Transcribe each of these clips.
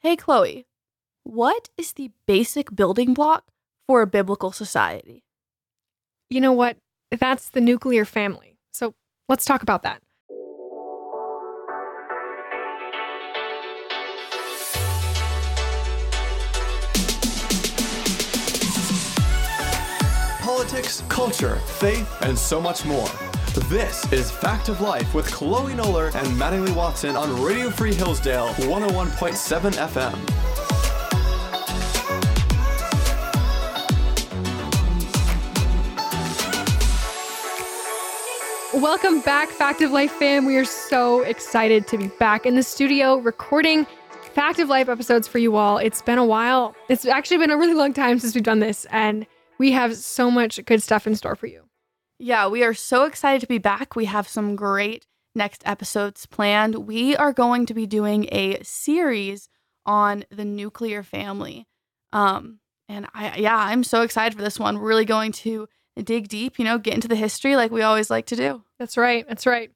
Hey, Chloe, what is the basic building block for a biblical society? You know what? That's the nuclear family. So let's talk about that. Politics, culture, faith, and so much more. This is Fact of Life with Chloe Noller and Mattingly Watson on Radio Free Hillsdale 101.7 FM. Welcome back, Fact of Life fam. We are so excited to be back in the studio recording Fact of Life episodes for you all. It's been a while. It's actually been a really long time since we've done this, and we have so much good stuff in store for you. Yeah, we are so excited to be back. We have some great next episodes planned. We are going to be doing a series on the nuclear family. Um, and I yeah, I'm so excited for this one. We're really going to dig deep, you know, get into the history like we always like to do. That's right. That's right.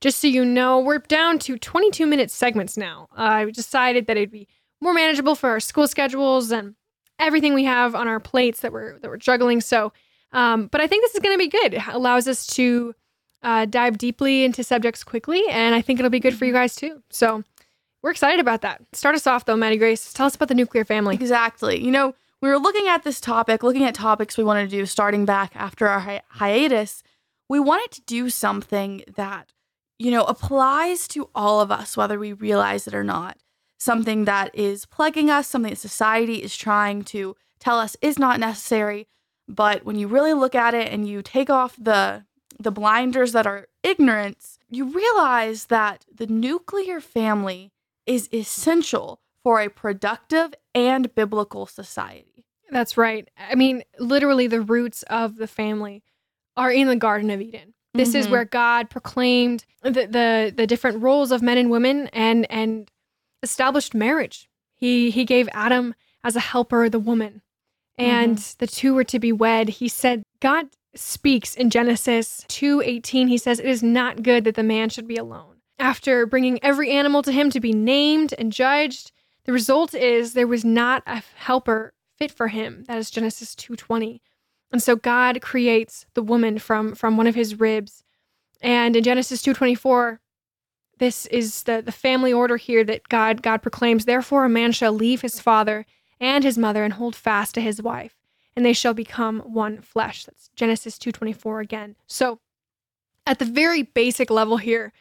Just so you know, we're down to 22 minute segments now. Uh, I decided that it'd be more manageable for our school schedules and everything we have on our plates that we're that we're juggling. So, um, but I think this is going to be good. It allows us to uh, dive deeply into subjects quickly, and I think it'll be good for you guys too. So, we're excited about that. Start us off though, Maddie Grace. Tell us about the nuclear family. Exactly. You know, we were looking at this topic, looking at topics we wanted to do starting back after our hi- hiatus. We wanted to do something that, you know, applies to all of us, whether we realize it or not. Something that is plaguing us, something that society is trying to tell us is not necessary. But when you really look at it and you take off the the blinders that are ignorance, you realize that the nuclear family is essential for a productive and biblical society. That's right. I mean, literally, the roots of the family are in the Garden of Eden. This mm-hmm. is where God proclaimed the, the the different roles of men and women and and established marriage. He he gave Adam as a helper the woman, and mm-hmm. the two were to be wed. He said God speaks in Genesis 2:18. He says it is not good that the man should be alone. After bringing every animal to him to be named and judged, the result is there was not a helper fit for him. That is Genesis 2:20. And so God creates the woman from from one of his ribs. And in Genesis 2:24, this is the, the family order here that God God proclaims, therefore a man shall leave his father and his mother and hold fast to his wife, and they shall become one flesh. That's Genesis 2:24 again. So at the very basic level here,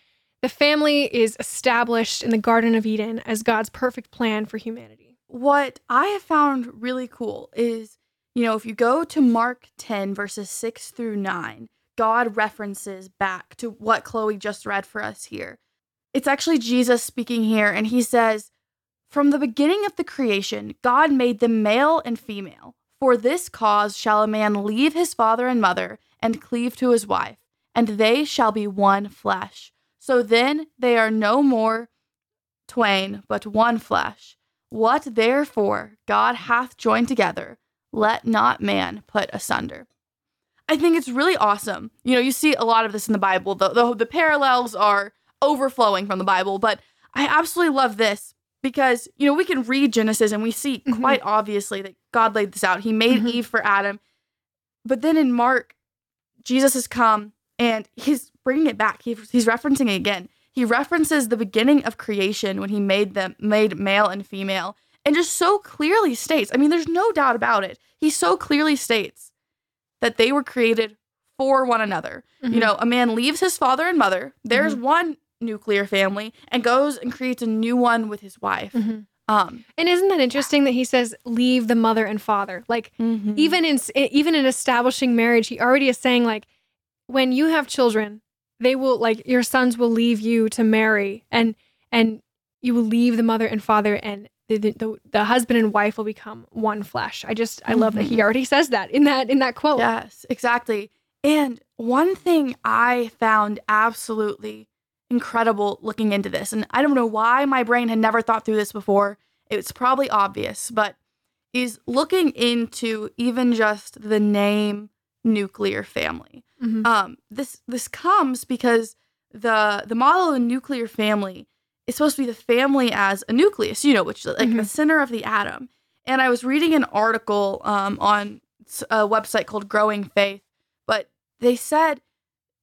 the family is established in the Garden of Eden as God's perfect plan for humanity. What I have found really cool is, you know, if you go to Mark 10 verses 6 through 9, God references back to what Chloe just read for us here. It's actually Jesus speaking here, and he says, From the beginning of the creation, God made them male and female. For this cause shall a man leave his father and mother and cleave to his wife, and they shall be one flesh. So then they are no more twain, but one flesh. What therefore God hath joined together, let not man put asunder. I think it's really awesome. You know, you see a lot of this in the Bible. The, the, the parallels are overflowing from the Bible, but I absolutely love this because, you know, we can read Genesis and we see mm-hmm. quite obviously that God laid this out. He made mm-hmm. Eve for Adam. But then in Mark, Jesus has come and he's bringing it back. He, he's referencing it again. He references the beginning of creation when he made them made male and female and just so clearly states, I mean there's no doubt about it. He so clearly states that they were created for one another. Mm-hmm. You know, a man leaves his father and mother. There's mm-hmm. one nuclear family and goes and creates a new one with his wife. Mm-hmm. Um, and isn't that interesting that he says leave the mother and father? Like mm-hmm. even in even in establishing marriage, he already is saying like when you have children, they will like your sons will leave you to marry and and you will leave the mother and father and the, the, the husband and wife will become one flesh. I just I mm-hmm. love that he mm-hmm. already says that in that in that quote. Yes, exactly. And one thing I found absolutely incredible looking into this. And I don't know why my brain had never thought through this before. It's probably obvious, but is looking into even just the name nuclear family. Mm-hmm. Um, this this comes because the the model of a nuclear family is supposed to be the family as a nucleus, you know, which is like Mhm. the center of the atom. And I was reading an article um, on a website called Growing Faith, but they said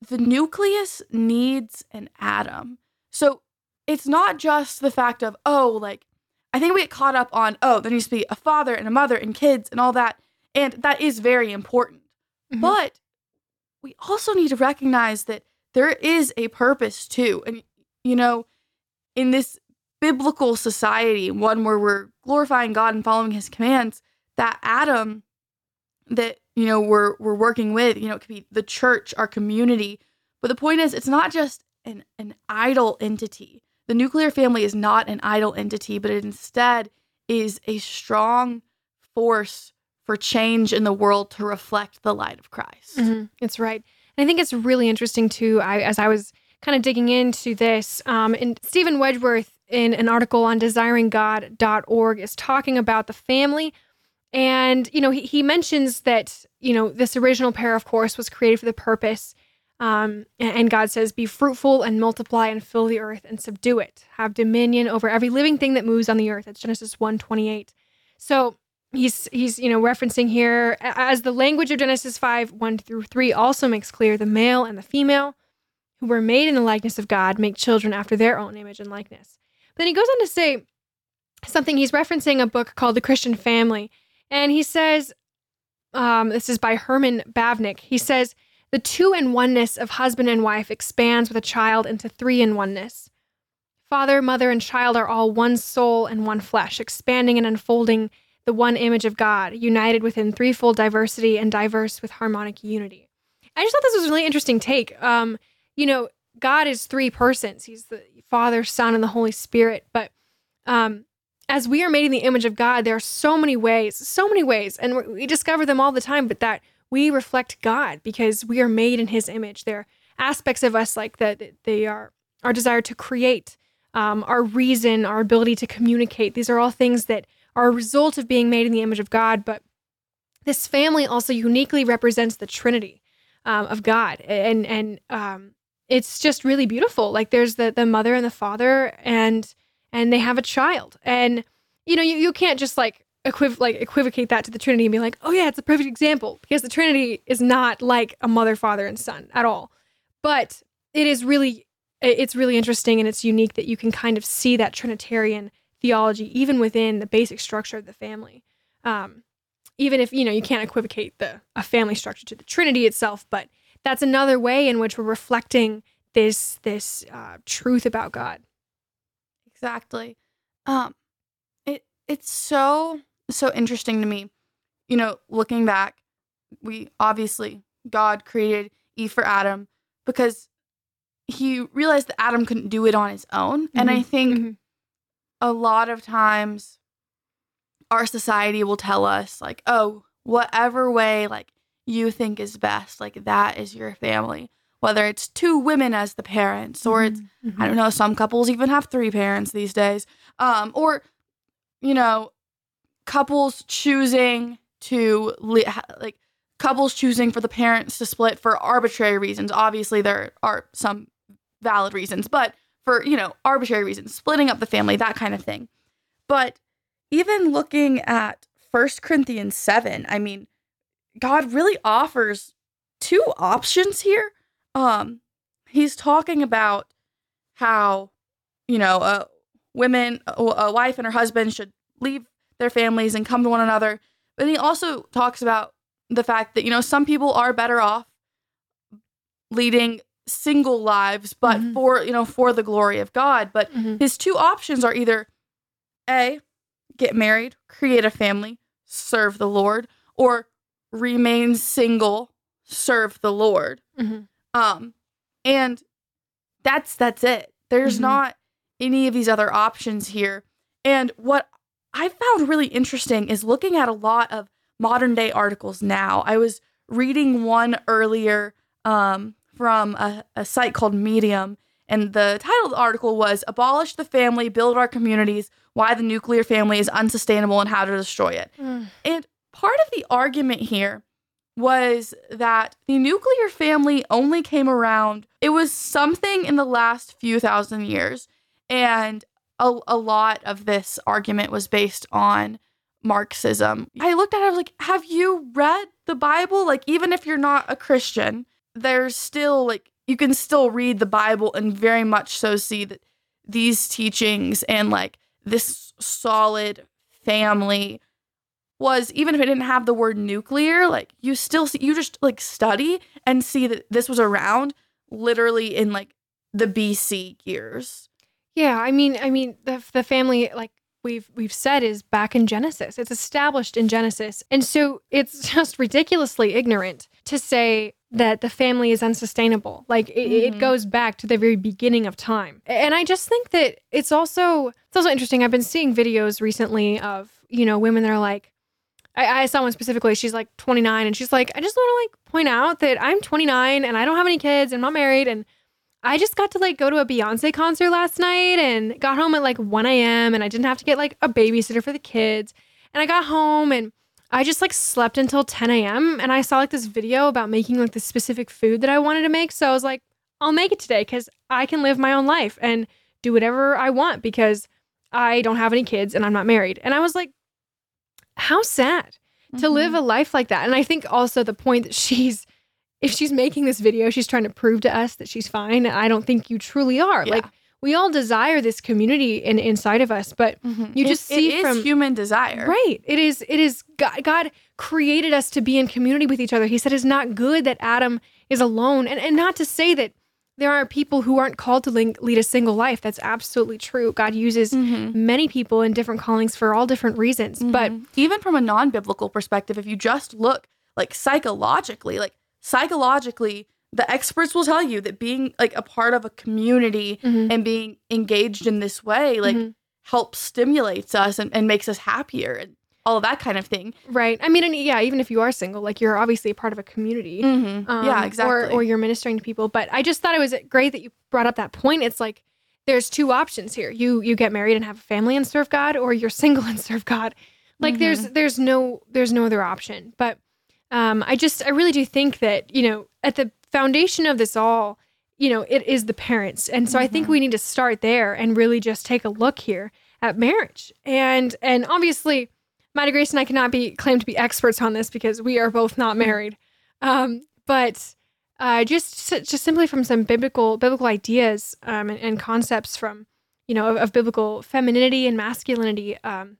the nucleus needs an atom. So it's not just the fact of, oh, like, I think we get caught up on, oh, there needs to be a father and a mother and kids and all that. And that is very important. Mhm. But we also need to recognize that there is a purpose too. And, you know, in this biblical society, one where we're glorifying God and following his commands, that Adam that, you know, we're we're working with, you know, it could be the church, our community. But the point is it's not just an, an idle entity. The nuclear family is not an idle entity, but it instead is a strong force for change in the world to reflect the light of Christ. Mhm. It's right. And I think it's really interesting too. I, as I was kind of digging into this, um, and Steven Wedgeworth in an article on desiringgod.org is talking about the family. And, you know, he, he mentions that, you know, this original pair, of course, was created for the purpose. Um, and, God says, be fruitful and multiply and fill the earth and subdue it. Have dominion over every living thing that moves on the earth. That's Genesis 1 28. So he's he's you know referencing here as the language of Genesis 5 1 through 3 also makes clear the male and the female who were made in the likeness of God make children after their own image and likeness. But then he goes on to say something he's referencing a book called The Christian Family and he says um, this is by Herman Bavinck. He says the two in oneness of husband and wife expands with a child into three in oneness. Father, mother, and child are all one soul and one flesh, expanding and unfolding the one image of God, united within threefold diversity and diverse with harmonic unity. I just thought this was a really interesting take. Um, you know, God is three persons. He's the Father, Son, and the Holy Spirit. But um, as we are made in the image of God, there are so many ways, so many ways, and we- discover them all the time. But that we reflect God because we are made in His image. There are aspects of us like that They are our desire to create, um, our reason, our ability to communicate. These are all things that are a result of being made in the image of God. But this family also uniquely represents the Trinity um, of God, and and um, it's just really beautiful. Like there's the the mother and the father, and and they have a child, and you know you, you can't just like equiv- like equivocate that to the Trinity and be like, oh yeah, it's a perfect example because the Trinity is not like a mother, father, and son at all. But it is really it's really interesting and it's unique that you can kind of see that Trinitarian theology even within the basic structure of the family. Um, even if you know you can't equivocate the a family structure to the Trinity itself, but that's another way in which we're reflecting this this uh, truth about God. Exactly. Um it it's so so interesting to me. You know, looking back, we obviously God created Eve for Adam because he realized that Adam couldn't do it on his own. And I Mhm, think mhm. a lot of times our society will tell us like, "Oh, whatever way like you think is best, like that is your family." Whether it's two women as the parents or it's I don't know, some couples even have three parents these days. Um, or, you know, couples choosing to, li- like, couples choosing for the parents to split for arbitrary reasons. Obviously, there are some valid reasons, but for, you know, arbitrary reasons, splitting up the family, that kind of thing. But even looking at First Corinthians 7, I mean, God really offers two options here. Um, he's talking about how you know uh, women a, a wife and her husband should leave their families and come to one another but he also talks about the fact that you know some people are better off leading single lives but Mhm. for you know for the glory of god but Mhm. his two options are either a get married create a family serve the lord or remain single serve the lord Mhm. Um and that's that's it there's Mhm. not any of these other options here and what i found really interesting is looking at a lot of modern day articles now i was reading one earlier um, from a, a site called medium and the title of the article was abolish the family build our communities why the nuclear family is unsustainable and how to destroy it Mm. and part of the argument here was that the nuclear family only came around, it was something in the last few thousand years. And a, a lot of this argument was based on Marxism. I looked at it, I was like, have you read the Bible? Like, even if you're not a Christian, there's still like, you can still read the Bible and very much so see that these teachings and like this solid family was even if it didn't have the word nuclear, like you still see, you just like study and see that this was around literally in like the BC years. Yeah, I mean, I mean, the the family like we've we've said is back in Genesis. It's established in Genesis, and so it's just ridiculously ignorant to say that the family is unsustainable. Like it, Mhm. it goes back to the very beginning of time, and I just think that it's also it's also interesting. I've been seeing videos recently of you know women that are like. I, I saw one specifically. She's like 29, and she's like, I just want to like point out that I'm 29 and I don't have any kids and I'm not married, and I just got to like go to a Beyonce concert last night and got home at like 1 a.m. and I didn't have to get like a babysitter for the kids. And I got home and I just like slept until 10 a.m. and I saw like this video about making like this specific food that I wanted to make. So I was like, I'll make it today because I can live my own life and do whatever I want because I don't have any kids and I'm not married. And I was like, how sad to live a life like that. And I think also the point that she's if she's making this video, she's trying to prove to us that she's fine. And I don't think you truly are. Yeah. Like we all desire this community in, inside of us, but Mhm. You It- just see it is from- human desire. right. It is it is God, God created us to be in community with each other. He said it's not good that Adam is alone. And and not to say that there are people who aren't called to link, lead a single life. That's absolutely true. God uses Mhm. many people in different callings for all different reasons. But Mhm. even from a non-biblical perspective, if you just look like psychologically, like psychologically, the experts will tell you that being like a part of a community Mhm. and being engaged in this way, like Mhm. helps stimulates us and, and makes us happier and all of that kind of thing. right. I mean, and yeah, even if you are single, like you're obviously a part of a community. Mm-hmm. Um, yeah, exactly. Or, or you're ministering to people. But I just thought it was great that you brought up that point. It's like there's two options here. You you get married and have a family and serve God, or you're single and serve God. Like there's there's no there's no other option. But um, I just I really do think that you know at the foundation of this all, you know, it is the parents, and so I think Mhm. we need to start there and really just take a look here at marriage. And and obviously, Maddie Grace and I cannot be claimed to be experts on this because we are both not married. Um, but uh, just just simply from some biblical biblical ideas um, and, and concepts from you know of, of biblical femininity and masculinity. Um,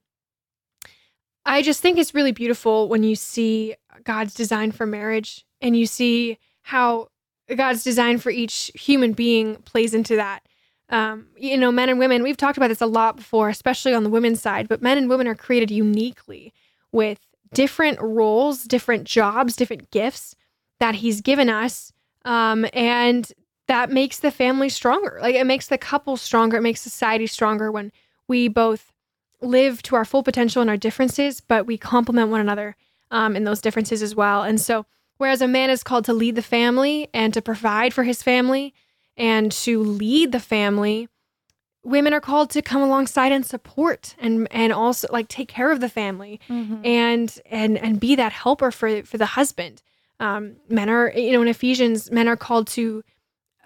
I just think it's really beautiful when you see God's design for marriage and you see how God's design for each human being plays into that. Um, you know, men and women, we've talked about this a lot before, especially on the women's side, but men and women are created uniquely with different roles, different jobs, different gifts that He's given us. Um, and that makes the family stronger. Like it makes the couple stronger. It makes society stronger when we both live to our full potential in our differences, but we complement one another um, in those differences as well. And so, whereas a man is called to lead the family and to provide for his family and to lead the family, women are called to come alongside and support and and also like take care of the family Mhm. and and and be that helper for for the husband. Um, men are you know in Ephesians, men are called to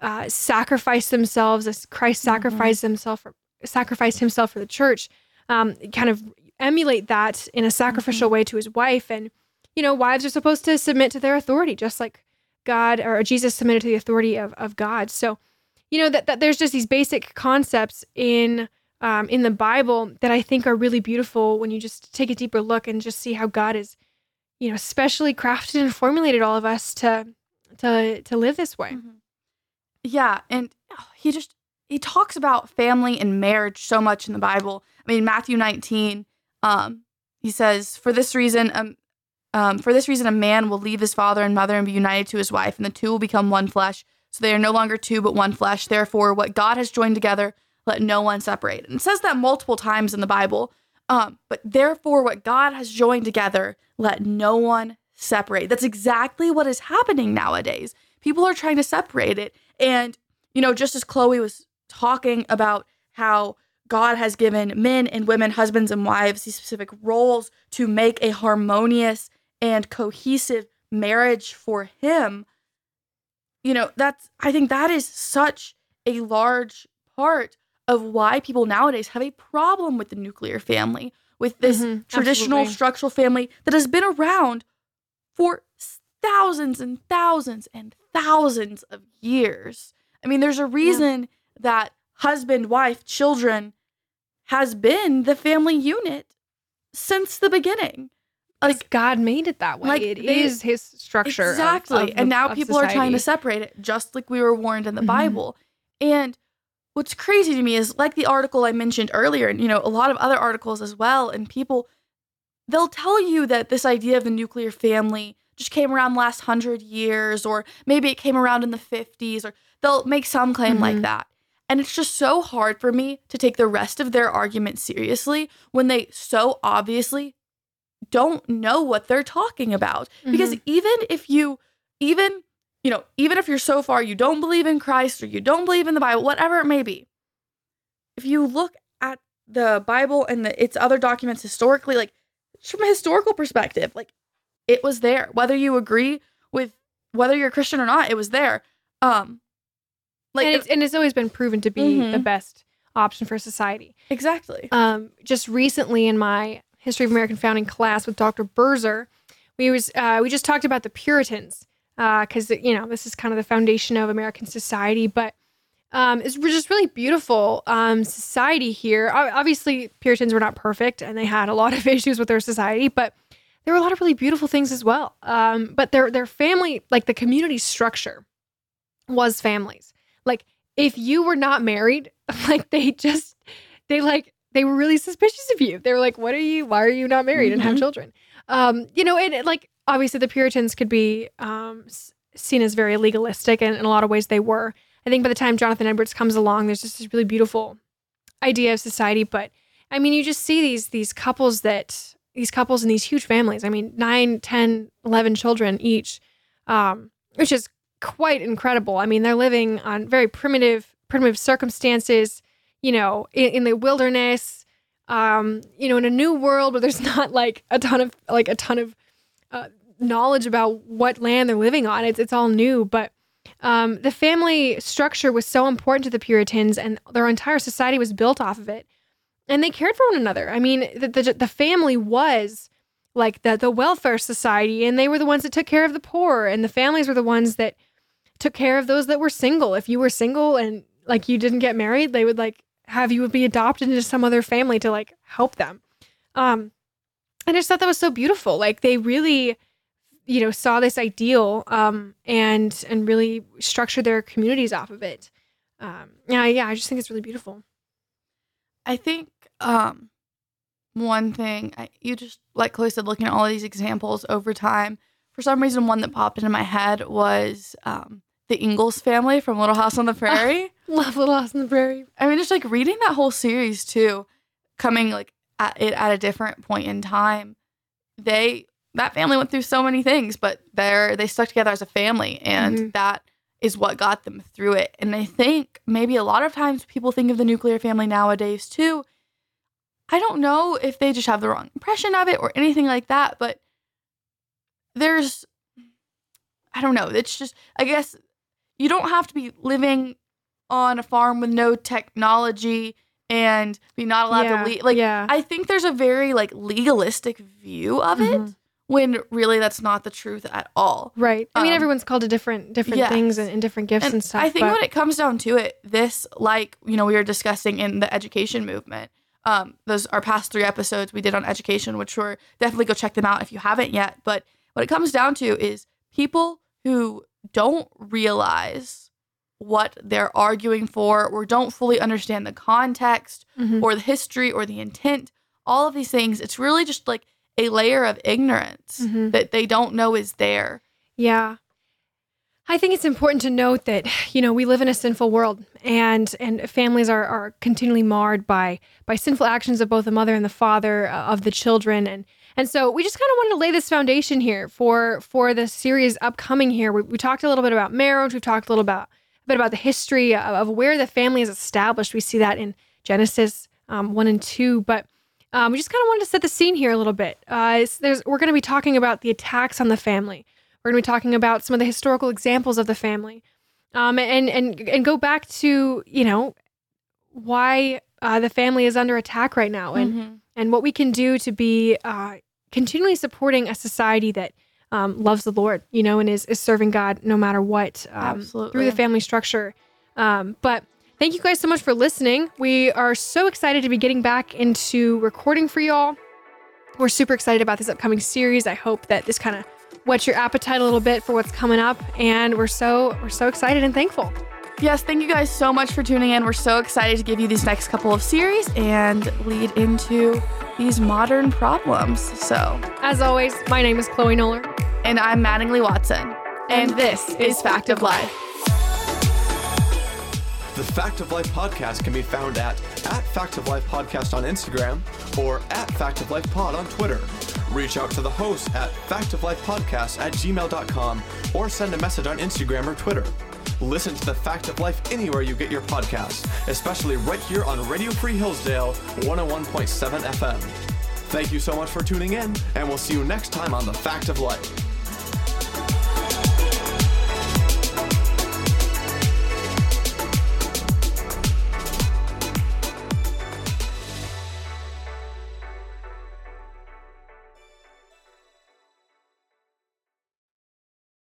uh, sacrifice themselves as Christ Mhm. sacrificed himself for sacrificed himself for the church. Um, kind of emulate that in a sacrificial way to his wife, and you know wives are supposed to submit to their authority, just like God or Jesus submitted to the authority of of God. So you know that, that there's just these basic concepts in um, in the Bible that I think are really beautiful when you just take a deeper look and just see how God is, you know, specially crafted and formulated all of us to to to live this way. Mhm. Yeah, and oh, he just he talks about family and marriage so much in the Bible. I mean, Matthew 19, um, he says, "For this reason, um, um, for this reason, a man will leave his father and mother and be united to his wife, and the two will become one flesh. So they are no longer two, but one flesh. Therefore, what God has joined together, let no one separate." And it says that multiple times in the Bible. Um, but therefore, what God has joined together, let no one separate. That's exactly what is happening nowadays. People are trying to separate it. And, you know, just as Chloe was talking about how God has given men and women, husbands and wives, these specific roles to make a harmonious and cohesive marriage for Him, you know, that's, I think that is such a large part of why people nowadays have a problem with the nuclear family, with this Mhm, traditional absolutely. structural family that has been around for thousands and thousands and thousands of years. I mean, there's a reason that husband, wife, children has been the family unit since the beginning. Like God made it that way. like, it they- is His structure. Exactly. of the- and now of people are trying to separate it, just like we were warned in the Mhm. Bible. And what's crazy to me is like the article I mentioned earlier, and you know, a lot of other articles as well, and people they'll tell you that this idea of the nuclear family just came around the last hundred years, or maybe it came around in the 50s, or they'll make some claim like Mhm. that. And it's just so hard for me to take the rest of their argument seriously when they so obviously don't know what they're talking about. Because even if you, even, you know, even if you're so far you don't believe in Christ or you don't believe in the Bible, whatever it may be, if you look at the Bible and the, its other documents historically, like from a historical perspective, like it was there. Whether you agree with whether you're a Christian or not, it was there. Um, like and, it's, and it's always been proven to be the Mhm. best option for society. exactly. Um, just recently in my history of American founding class with Dr. Birzer, we was uh, we just talked about the Puritans because you know this is kind of the foundation of American society, but um, it's just really beautiful um, society here. Obviously, Puritans were not perfect, and they had a lot of issues with their society, but there were a lot of really beautiful things as well. Um, but their their family, like the community structure, was families. Like if you were not married, like they just they like they were really suspicious of you. They were like, "What are you? Why are you not married and have Mhm. children?" Um, you know, and it, like obviously the Puritans could be um, seen as very legalistic, and in a lot of ways they were. I think by the time Jonathan Edwards comes along, there's just this really beautiful idea of society. But I mean, you just see these these couples that these couples and these huge families. I mean, 9, 10, 11 children each, um, which is quite incredible. I mean, they're living on very primitive primitive circumstances, you know, in, in the wilderness, um, you know, in a new world where there's not like a ton of like a ton of uh, knowledge about what land they're living on. It's it's all new, but um, the family structure was so important to the Puritans, and their entire society was built off of it. And they cared for one another. I mean, the the, the family was like the the welfare society, and they were the ones that took care of the poor, and the families were the ones that took care of those that were single. If you were single and like you didn't get married, they would like have you be adopted into some other family to like help them. Um, and I just thought that was so beautiful. Like they really, you know, saw this ideal um, and and really structured their communities off of it. Um, yeah, yeah, I just think it's really beautiful. I think um one thing I, you just like Chloe said, looking at all these examples over time. For some reason, one that popped into my head was um, the Ingalls family from Little House on the Prairie. Love Little House on the Prairie. I mean, just like reading that whole series too, coming like at it at a different point in time. They that family went through so many things, but they're they stuck together as a family, and Mhm. that is what got them through it. And I think maybe a lot of times people think of the nuclear family nowadays too. I don't know if they just have the wrong impression of it or anything like that, but there's I don't know. It's just I guess you don't have to be living on a farm with no technology and be not allowed yeah, to leave. Like yeah. I think there's a very like legalistic view of it Mhm. when really that's not the truth at all. Right. I mean, Um, everyone's called to different different things and, and different gifts and, And stuff. I think but- when it comes down to it, this like you know we were discussing in the education movement. Um, those our past three episodes we did on education, which were definitely go check them out if you haven't yet. But what it comes down to is people who don't realize what they're arguing for or don't fully understand the context Mhm. or the history or the intent, all of these things, it's really just like a layer of ignorance Mhm. that they don't know is there. Yeah. I think it's important to note that you know we live in a sinful world, and and families are are continually marred by by sinful actions of both the mother and the father uh, of the children, and and so we just kind of wanted to lay this foundation here for for the series upcoming here. We, we talked a little bit about marriage. We've talked a little about a bit about the history of, of where the family is established. We see that in Genesis um, one and two, but um, we just kind of wanted to set the scene here a little bit. Uh, we're going to be talking about the attacks on the family. We're going to be talking about some of the historical examples of the family, um, and and and go back to you know why uh, the family is under attack right now and Mhm. And what we can do to be uh, continually supporting a society that um, loves the Lord, you know, and is, is serving God no matter what um, through the family structure. Um, but thank you guys so much for listening. We are so excited to be getting back into recording for y'all. We're super excited about this upcoming series. I hope that this kind of whets your appetite a little bit for what's coming up, and we're so we're so excited and thankful. Yes, thank you guys so much for tuning in. We're so excited to give you these next couple of series and lead into these modern problems. So, As always, my name is Chloe Noller. and I'm Mattingly Watson, and this is Fact of Life. The Fact of Life podcast can be found at at Fact of Life podcast on Instagram or at Fact of Life pod on Twitter. Reach out to the host at factoflifepodcast at gmail.com or send a message on Instagram or Twitter. Listen to the Fact of Life anywhere you get your podcasts, especially right here on Radio Free Hillsdale 101.7 FM. Thank you so much for tuning in, and we'll see you next time on The Fact of Life.